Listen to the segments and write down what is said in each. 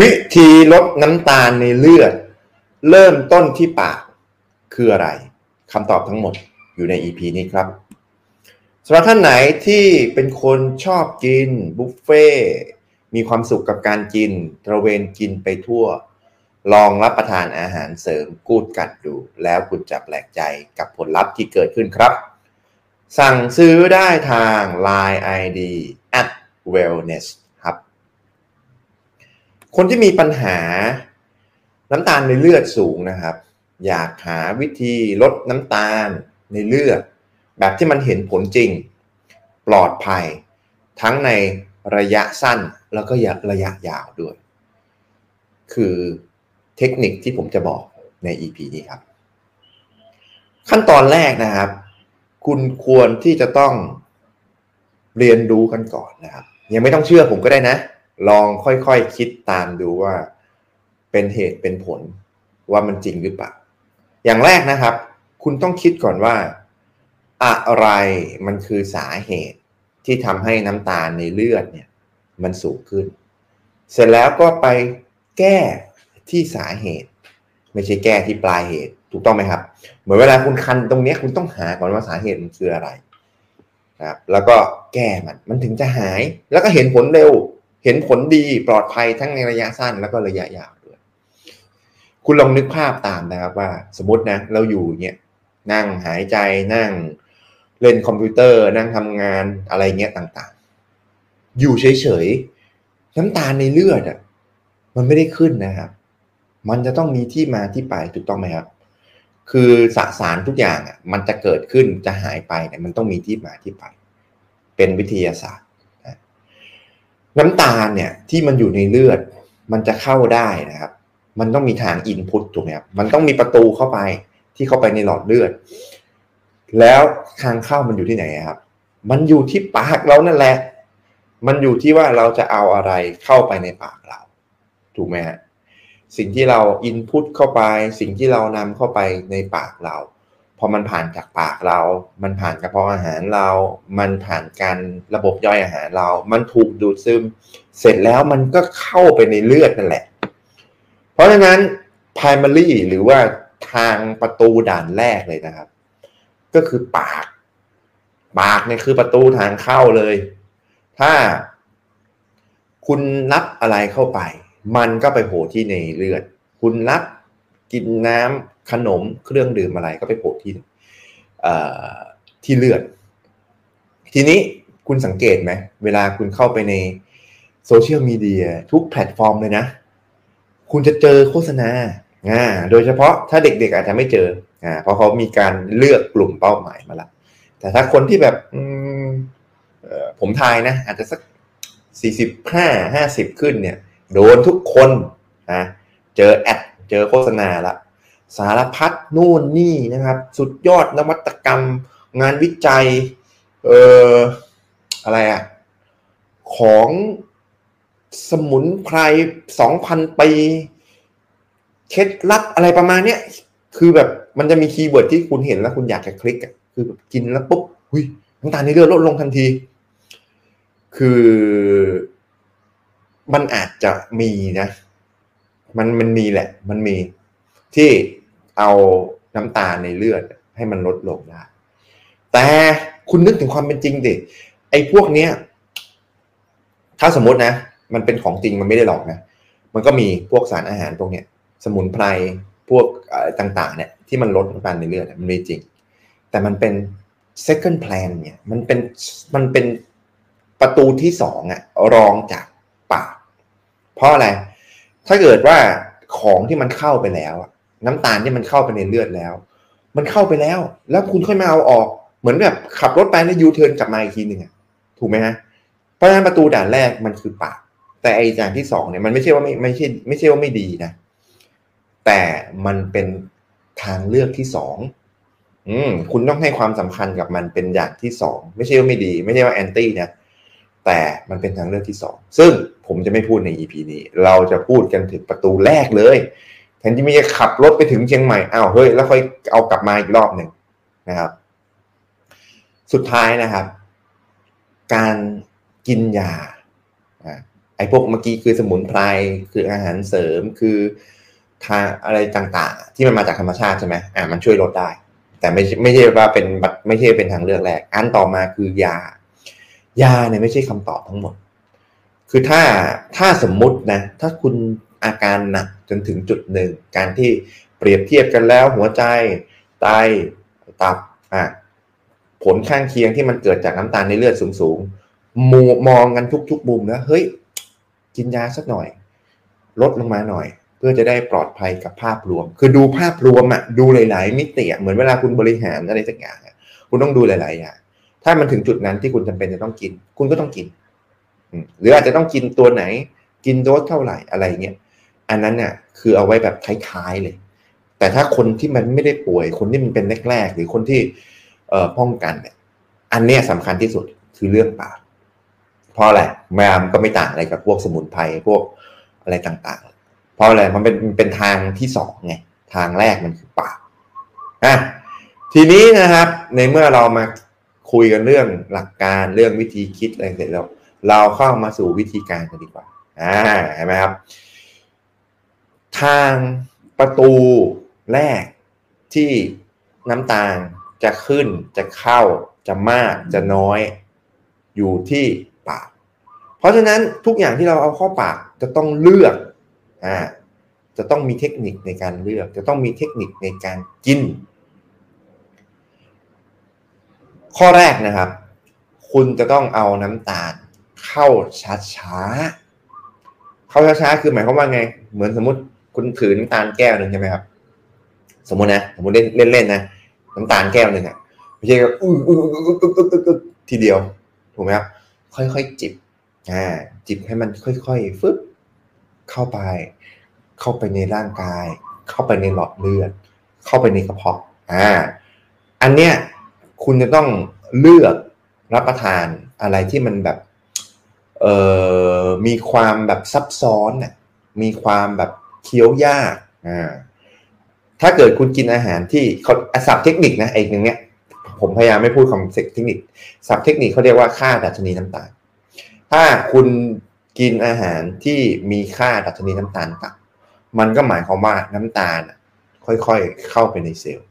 วิธีลดน้ำตาลในเลือด เริ่มต้นที่ปากคืออะไรคำตอบทั้งหมดอยู่ใน EP นี้ครับสำหรับท่านไหนที่เป็นคนชอบกินบุฟเฟ่มีความสุขกับการกินตระเวนกินไปทั่ว ลองรับประทานอาหารเสริมกูดกัดดู แล้วคุณจะแปลกใจกับผลลัพธ์ที่เกิดขึ้นครับ สั่งซื้อได้ทาง Line ID at wellness คนที่มีปัญหาน้ำตาลในเลือดสูงนะครับ อยากหาวิธีลดน้ำตาลในเลือด แบบที่มันเห็นผลจริง ปลอดภัย ทั้งในระยะสั้นแล้วก็ระยะยาวด้วย คือเทคนิคที่ผมจะบอกใน EP นี้ครับ ขั้นตอนแรกนะครับ คุณควรที่จะต้องเรียนรู้กันก่อนนะครับ ยังไม่ต้องเชื่อผมก็ได้นะ ลองค่อยๆคคิดตามดูว่า เป็นเหตุเป็นผลว่ามันจริงหรือเปล่า อย่างแรกนะครับ คุณต้องคิดก่อนว่า อะไรมันคือสาเหตุที่ทำให้น้ำตาลในเลือดเนี่ย มันสูงขึ้น เสร็จแล้วก็ไปแก้ที่สาเหตุ ไม่ใช่แก้ที่ปลายเหตุ ถูกต้องไหมครับ เหมือนเวลาคุณคันตรงนี้คุณต้องหาก่อนว่าสาเหตุมันคืออะไรนะครับแล้วก็แก้มันมันถึงจะหายแล้วก็เห็นผลเร็ว เห็นผลดีปลอดภัยทั้งในระยะสั้นแล้วก็ระยะยาวด้วย คุณลองนึกภาพตามนะครับว่า สมมตินะเราอยู่เนี่ยนั่งหายใจนั่งเล่นคอมพิวเตอร์ นั่งทำงานอะไรเงี้ยต่างๆ อยู่เฉยๆ น้ำตาลในเลือดอะมันไม่ได้ขึ้นนะครับ มันจะต้องมีที่มาที่ไปถูกต้องไหมครับ คือสสารทุกอย่างอะมันจะเกิดขึ้นจะหายไปเนี่ยมันต้องมีที่มาที่ไป เป็นวิทยาศาสตร์ น้ำตาลเนี่ยที่มันอยู่ในเลือด มันจะเข้าได้นะครับ มันต้องมีทางอินพุตถูกไหมครับมันต้องมีประตูเข้าไปที่เข้าไปในหลอดเลือด แล้วทางเข้ามันอยู่ที่ไหนครับ มันอยู่ที่ปากเรานั่นแหละ มันอยู่ที่ว่าเราจะเอาอะไรเข้าไปในปากเรา ถูกไหมฮะสิ่งที่เราอินพุตเข้าไป สิ่งที่เรานำเข้าไปในปากเรา พอมันผ่านจากปากเรา มันผ่านกระเพาะอาหารเรา มันผ่านการระบบย่อยอาหารเรา มันถูกดูดซึม เสร็จแล้วมันก็เข้าไปในเลือดนั่นแหละ เพราะฉะนั้น primary หรือว่าทางประตูด่านแรกเลยนะครับ ก็คือปาก ปากเนี่ยคือประตูทางเข้าเลย ถ้าคุณรับอะไรเข้าไป มันก็ไปโผล่ที่ในเลือด คุณรับกินน้ำ ขนมเครื่องดื่มอะไรก็ไปโผล่ที่ที่เลือด ทีนี้คุณสังเกตไหมเวลาคุณเข้าไปในโซเชียลมีเดียทุกแพลตฟอร์มเลยนะ คุณจะเจอโฆษณาอ่าโดยเฉพาะถ้าเด็กๆอาจจะไม่เจออ่าเพราะเขามีการเลือกกลุ่มเป้าหมายมาละ แต่ถ้าคนที่แบบอืมผมทายนะ อาจจะสักสี่สิบห้าห้าสิบขึ้นเนี่ย โดนทุกคนนะเจอแอดเจอโฆษณาละ สารพัดนู่นนี่นะครับ สุดยอดนวัตกรรม งานวิจัย เอ่ออะไรอะของสมุนไพรสองพันปีเคล็ดลับอะไรประมาณเนี้ยคือแบบมันจะมี keyword ที่คุณเห็นแล้วคุณอยากจะคลิกอะคือแบบกินแล้วปุ๊บหุยน้ำตาลในเลือดลดลงทันที คือมันอาจจะมีนะ มันมันมีแหละ มันมีที่ เอาน้ำตาลในเลือดให้มันลดลงได้ แต่คุณนึกถึงความเป็นจริงดิไอ้พวกเนี้ยถ้าสมมตินะ มันเป็นของจริงมันไม่ได้หลอกนะ มันก็มีพวกสารอาหารพวกเนี้ย สมุนไพรพวกต่างๆ เนี่ยที่มันลดน้ำตาลในเลือดมันไม่จริง แต่มันเป็น second plan เนี่ยมันเป็นมันเป็นประตูที่สองอะรองจากปาก เพราะอะไร ถ้าเกิดว่าของที่มันเข้าไปแล้ว น้ำตาลที่มันเข้าไปในเลือดแล้ว มันเข้าไปแล้ว แล้วคุณค่อยมาเอาออก เหมือนแบบขับรถไปแล้วยูเทิร์นกลับมาอีกทีหนึ่งอะถูกไหมฮะเพราะฉะนั้นประตูด่านแรกมันคือปาก แต่ไอ้ด่านที่สองเนี่ยมันไม่ใช่ว่าไม่ไม่ใช่ไม่ใช่ว่าไม่ดีนะ แต่มันเป็นทางเลือกที่สองอืมคุณต้องให้ความสำคัญกับมันเป็นอย่างที่สองไม่ใช่ว่าไม่ดี ไม่ใช่ว่าแอนตี้นะแต่มันเป็นทางเลือกที่สองซึ่งผมจะไม่พูดใน EP นี้ เราจะพูดกันถึงประตูแรกเลย แทนที่ม่จะขับรถไปถึงเชียงใหม่อ้าวเฮ้ยแล้วค่อยเอากลับมาอีกรอบหนึ่งนะครับ สุดท้ายนะครับ การกินยาไอ้พวกเมื่อกี้คือสมุนไพรคืออาหารเสริมคือทาอะไรต่างๆ ที่มันมาจากธรรมชาติใช่ไหมอ่ามันช่วยลดได้ แต่ไม่ไม่ใช่ว่าเป็นไม่ใช่เป็นทางเลือกแรก อันต่อมาคือยา ยาเนี่ยไม่ใช่คำตอบทั้งหมด คือถ้าถ้าสมมุตินะ ถ้าคุณ อาการหนักจนถึงจุดหนึ่ง การที่เปรียบเทียบกันแล้ว หัวใจไตตับอะผลข้างเคียงที่มันเกิดจากน้ำตาลในเลือดสูงๆมูมองกันทุกๆมุมนะเฮ้ยกินยาสักหน่อย ลดลงมาหน่อย เพื่อจะได้ปลอดภัยกับภาพรวม คือดูภาพรวมอะดูหลาย ๆ มิติเหมือนเวลาคุณบริหารอะไรสักอย่างคุณต้องดูหลาย ๆ อย่างถ้ามันถึงจุดนั้นที่คุณจำเป็นจะต้องกิน คุณก็ต้องกินหรืออาจจะต้องกินตัวไหน กินโดสเท่าไหร่อะไรเงี้ย อันนั้นเนี่ยคือเอาไว้แบบคล้ายๆเลย แต่ถ้าคนที่มันไม่ได้ป่วย คนที่มันเป็นแรกๆหรือคนที่เอ่อป้องกันเนี่ย อันเนี้ยสำคัญที่สุดคือเรื่องปากเพราะอะไรแมมก็ไม่ต่างอะไรกับพวกสมุนไพรพวกอะไรต่างๆ เพราะอะไรมันเป็นเป็นทางที่สองไงทางแรกมันคือปากอะทีนี้นะครับ ในเมื่อเรามาคุยกันเรื่องหลักการเรื่องวิธีคิดอะไรเสร็จแล้ว เราเข้ามาสู่วิธีการกันดีกว่าอ่าเห็นไหมครับ ทางประตูแรกที่น้ำตาลจะขึ้นจะเข้าจะมากจะน้อยอยู่ที่ปาก เพราะฉะนั้นทุกอย่างที่เราเอาเข้าปากจะต้องเลือกอ่าจะต้องมีเทคนิคในการเลือก จะต้องมีเทคนิคในการกิน ข้อแรกนะครับ คุณจะต้องเอาน้ำตาลเข้าช้าๆเข้าช้าๆคือหมายความว่าไง เหมือนสมมติ คุณถือน้ำตาลแก้วหนึ่งใช่ไหมครับ สมมตินะสมมติเล่นเล่นๆนะน้ำตาลแก้วหนึ่งอะไม่ใช่ก็อื้ออื้ออื้ออื้อทีเดียวถูกไหมครับ ค่อยๆจิบอ่าจิบให้มันค่อยๆฟึบเข้าไป เข้าไปในร่างกาย เข้าไปในหลอดเลือด เข้าไปในกระเพาะอ่า อันเนี้ยคุณจะต้องเลือกรับประทานอะไรที่มันแบบเอ่อมีความแบบซับซ้อนน่ะมีความแบบ เคี้ยวยากอ่าถ้าเกิดคุณกินอาหารที่เขาศัพท์เทคนิคนะไอ้หนึ่งเนี้ยผมพยายามไม่พูดคำเทคนิคศัพท์เทคนิคเขาเรียกว่าค่าดัชนีน้ำตาล ถ้าคุณกินอาหารที่มีค่าดัชนีน้ำตาลต่ำมันก็หมายความว่าน้ำตาลค่อยๆเข้าไปในเซลล์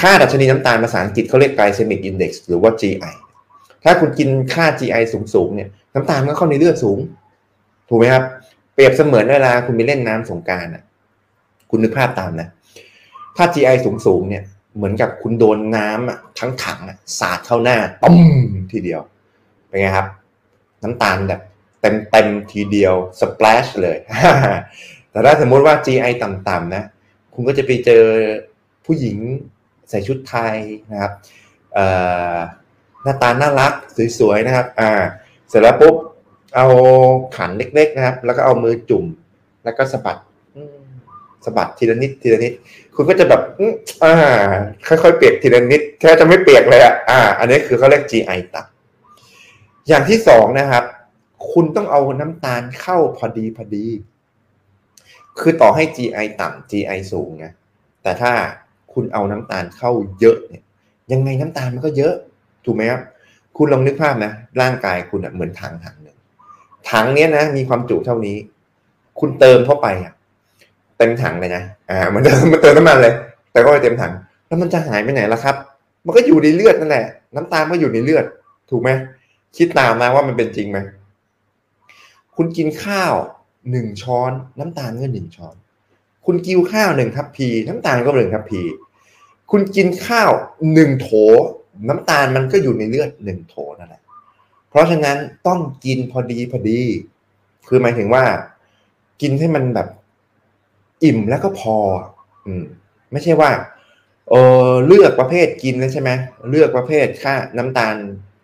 ค่าดัชนีน้ำตาลภาษาอังกฤษเขาเรียก glycemic index หรือว่า GI ถ้าคุณกินค่า GI สูงๆเนี่ยน้ำตาลก็เข้าในเลือดสูง ถูกไหมครับ รียบเสมือนเวลาคุณไปเล่นน้ำสงการอะ คุณนึกภาพตามนะ ถ้า GI สูงๆเนี่ย เหมือนกับคุณโดนน้ำอะทั้งถังอะสาดเข้าหน้าตุ้มทีเดียว เป็นไงครับ น้ำตาลแบบเต็มเต็มทีเดียวสเปลชเลย แต่ถ้าสมมุติว่า GI ต่ำๆนะ คุณก็จะไปเจอผู้หญิงใส่ชุดไทยนะครับหน้าตาน่ารักสวยๆนะครับ อ่า เสร็จแล้วปุ๊บ เอาขันเล็กๆนะครับ แล้วก็เอามือจุ่ม แล้วก็สะบัดสะบัดทีละนิดทีละนิด คุณก็จะแบบอ่า ค่อยๆเปียกทีละนิดแค่จะไม่เปียกเลยอะอ่า อันนี้คือเขาเรียก GI ต่ำอย่างที่สองนะครับ คุณต้องเอาน้ำตาลเข้าพอดีพอดี คือต่อให้ GI ต่ำ GI สูงนะแต่ถ้าคุณเอาน้ำตาลเข้าเยอะเนี่ย ยังไงน้ำตาลมันก็เยอะ ถูกไหมครับ คุณลองนึกภาพนะ ร่างกายคุณเหมือนถังถังหนึ่ง ถังเนี้ยนะมีความจุเท่านี้ คุณเติมเข้าไปอะเต็มถังเลยนะอ่า มันเติมมันเติมน้ำมันเลย แต่ก็ไม่เต็มถัง แล้วมันจะหายไปไหนล่ะครับ มันก็อยู่ในเลือดนั่นแหละ น้ำตาลก็อยู่ในเลือด ถูกไหมคิดตามมาว่ามันเป็นจริงไหมคุณกินข้าวหนึ่งช้อน น้ำตาลก็หนึ่งช้อน คุณกินข้าวหนึ่งทัพพี น้ำตาลก็หนึ่งทัพพี คุณกินข้าวหนึ่งโถ น้ำตาลมันก็อยู่ในเลือดหนึ่งโถนั่นแหละ เพราะฉะนั้นต้องกินพอดีพอดี คือหมายถึงว่า กินให้มันแบบ อิ่มแล้วก็พอ อืม ไม่ใช่ว่าเออเลือกประเภทกินแล้วใช่ไหมเลือกประเภทค่าน้ำตาล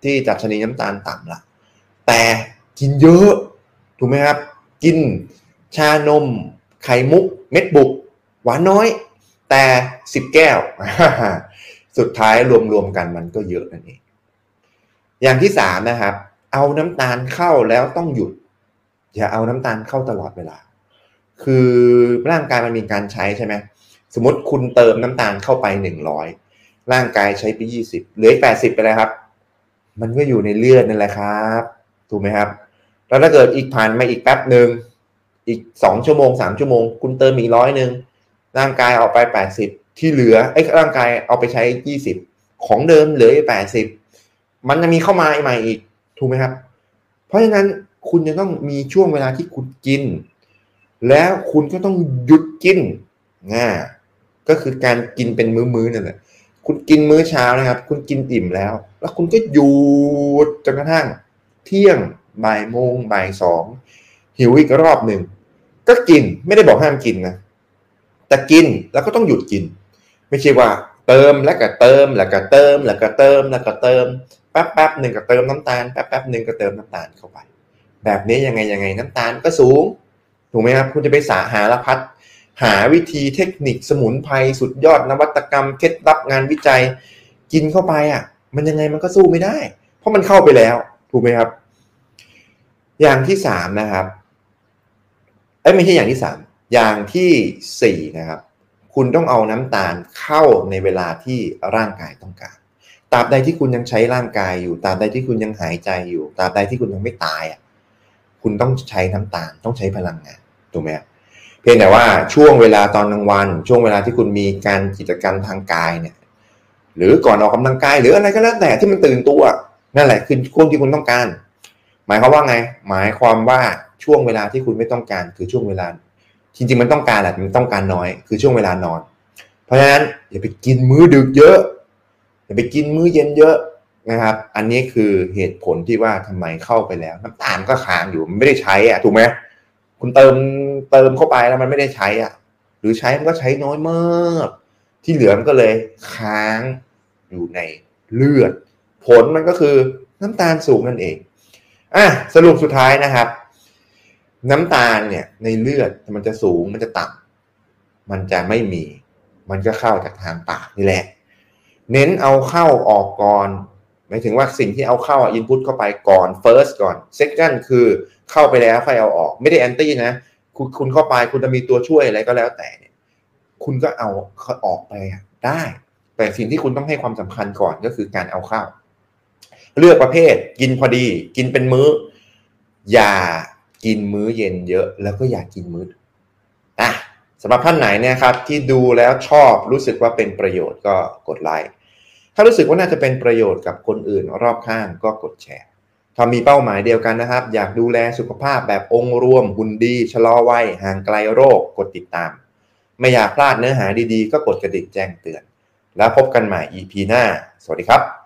ที่จับชนิดน้ำตาลต่ำละแต่กินเยอะ ถูกไหมครับ กินชานม ไข่มุก เม็ดบุก หวานน้อย แต่สิบแก้ว สุดท้ายรวมๆกันมันก็เยอะนั่นเอง อย่างที่สามนะครับ เอาน้ำตาลเข้าแล้วต้องหยุด อย่าเอาน้ำตาลเข้าตลอดเวลา คือร่างกายมันมีการใช้ใช่ไหมสมมติคุณเติมน้ำตาลเข้าไปหนึ่งร้อยร่างกายใช้ไปยี่สิบเหลือแปดสิบไปเลยครับ มันก็อยู่ในเลือดนั่นแหละครับ ถูกไหมครับ แล้วถ้าเกิดอีกผ่านมาอีกแป๊บหนึ่งอีกสองชั่วโมงสามชั่วโมง คุณเติมอีกร้อยหนึ่งร่างกายออกไปแปดสิบที่เหลือไอ้ร่างกายเอาไปใช้ยี่สิบของเดิมเหลือแปดสิบ มันจะมีเข้ามาใหม่อีกถูกไหมครับ เพราะฉะนั้นคุณจะต้องมีช่วงเวลาที่คุณกิน แล้วคุณก็ต้องหยุดกินง่าก็คือการกินเป็นมื้อๆนั่นแหละคุณกินมื้อเช้านะครับ คุณกินอิ่มแล้ว แล้วคุณก็หยุดจนกระทั่ง เที่ยงบ่ายโมงบ่ายสองหิวอีกรอบหนึ่งก็กินไม่ได้บอกห้ามกินนะแต่กินแล้วก็ต้องหยุดกิน ไม่ใช่ว่า เติมแล้วก็เติมแล้วก็เติมแล้วก็เติมแล้วก็เติม แป๊บแป๊บหนึ่งก็เติมน้ำตาลแป๊บแป๊บหนึ่งก็เติมน้ำตาลเข้าไป แบบนี้ยังไงยังไงน้ำตาลก็สูงถูกไหมครับคุณจะไปสาหาละพัดหาวิธีเทคนิคสมุนไพรสุดยอดนวัตกรรมเคล็ดลับงานวิจัย กินเข้าไปอะ มันยังไงมันก็สู้ไม่ได้ เพราะมันเข้าไปแล้ว ถูกไหมครับ อย่างที่สามนะครับเอ้ไม่ใช่อย่างที่สามอย่างที่สี่นะครับ คุณต้องเอาน้ำตาลเข้าในเวลาที่ร่างกายต้องการ ตราบใดที่คุณยังใช้ร่างกายอยู่ตราบใดที่คุณยังหายใจอยู่ตราบใดที่คุณยังไม่ตายอะคุณต้องใช้น้ำตาลต้องใช้พลังงานถูกไหมครับเพียงแต่ว่าช่วงเวลาตอนกลางวัน ช่วงเวลาที่คุณมีการกิจกรรมทางกายเนี่ย หรือก่อนออกกำลังกาย หรืออะไรก็แล้วแต่ที่มันตื่นตัวนั่นแหละคือช่วงที่คุณต้องการ หมายความว่าไง หมายความว่าช่วงเวลาที่คุณไม่ต้องการ คือช่วงเวลา จริง ๆ มันต้องการแหละมันต้องการน้อย คือช่วงเวลานอน เพราะฉะนั้นอย่าไปกินมื้อดึกเยอะ อย่าไปกินมื้อเย็นเยอะนะครับ อันนี้คือเหตุผลที่ว่าทำไมเข้าไปแล้ว น้ำตาลก็ค้างอยู่มันไม่ได้ใช้อะถูกไหมคุณเติมเติมเข้าไปแล้วมันไม่ได้ใช้อะ หรือใช้มันก็ใช้น้อยมากที่เหลือมันก็เลยค้างอยู่ในเลือด ผลมันก็คือน้ำตาลสูงนั่นเองอะสรุปสุดท้ายนะครับ น้ำตาลเนี่ยในเลือดมันจะสูงมันจะต่ำมันจะไม่มี มันก็เข้าจากทางปากนี่แหละ เน้นเอาเข้าออกก่อนหมายถึงว่าสิ่งที่เอาเข้าอินพุตเข้าไปก่อน first ก่อน second คือเข้าไปแล้วค่อยเอาออก ไม่ได้แอนตี้นะ คุณคุณเข้าไปคุณจะมีตัวช่วยอะไรก็แล้วแต่เนี่ยคุณก็เอาออกไปได้ แต่สิ่งที่คุณต้องให้ความสำคัญก่อนก็คือการเอาเข้า เลือกประเภทกินพอดี กินเป็นมื้อ อย่ากินมื้อเย็นเยอะ แล้วก็อย่ากินมื้ออะสำหรับท่านไหนเนี่ยครับ ที่ดูแล้วชอบรู้สึกว่าเป็นประโยชน์ก็กดไลค์ ถ้ารู้สึกว่าน่าจะเป็นประโยชน์กับคนอื่นรอบข้างก็กดแชร์ถ้ามีเป้าหมายเดียวกันนะครับ อยากดูแลสุขภาพแบบองค์รวมหุ่นดี ชะลอวัยห่างไกลโรคกดติดตาม ไม่อยากพลาดเนื้อหาดีๆ ก็กดกระดิ่งแจ้งเตือน แล้วพบกันใหม่ EP หน้า สวัสดีครับ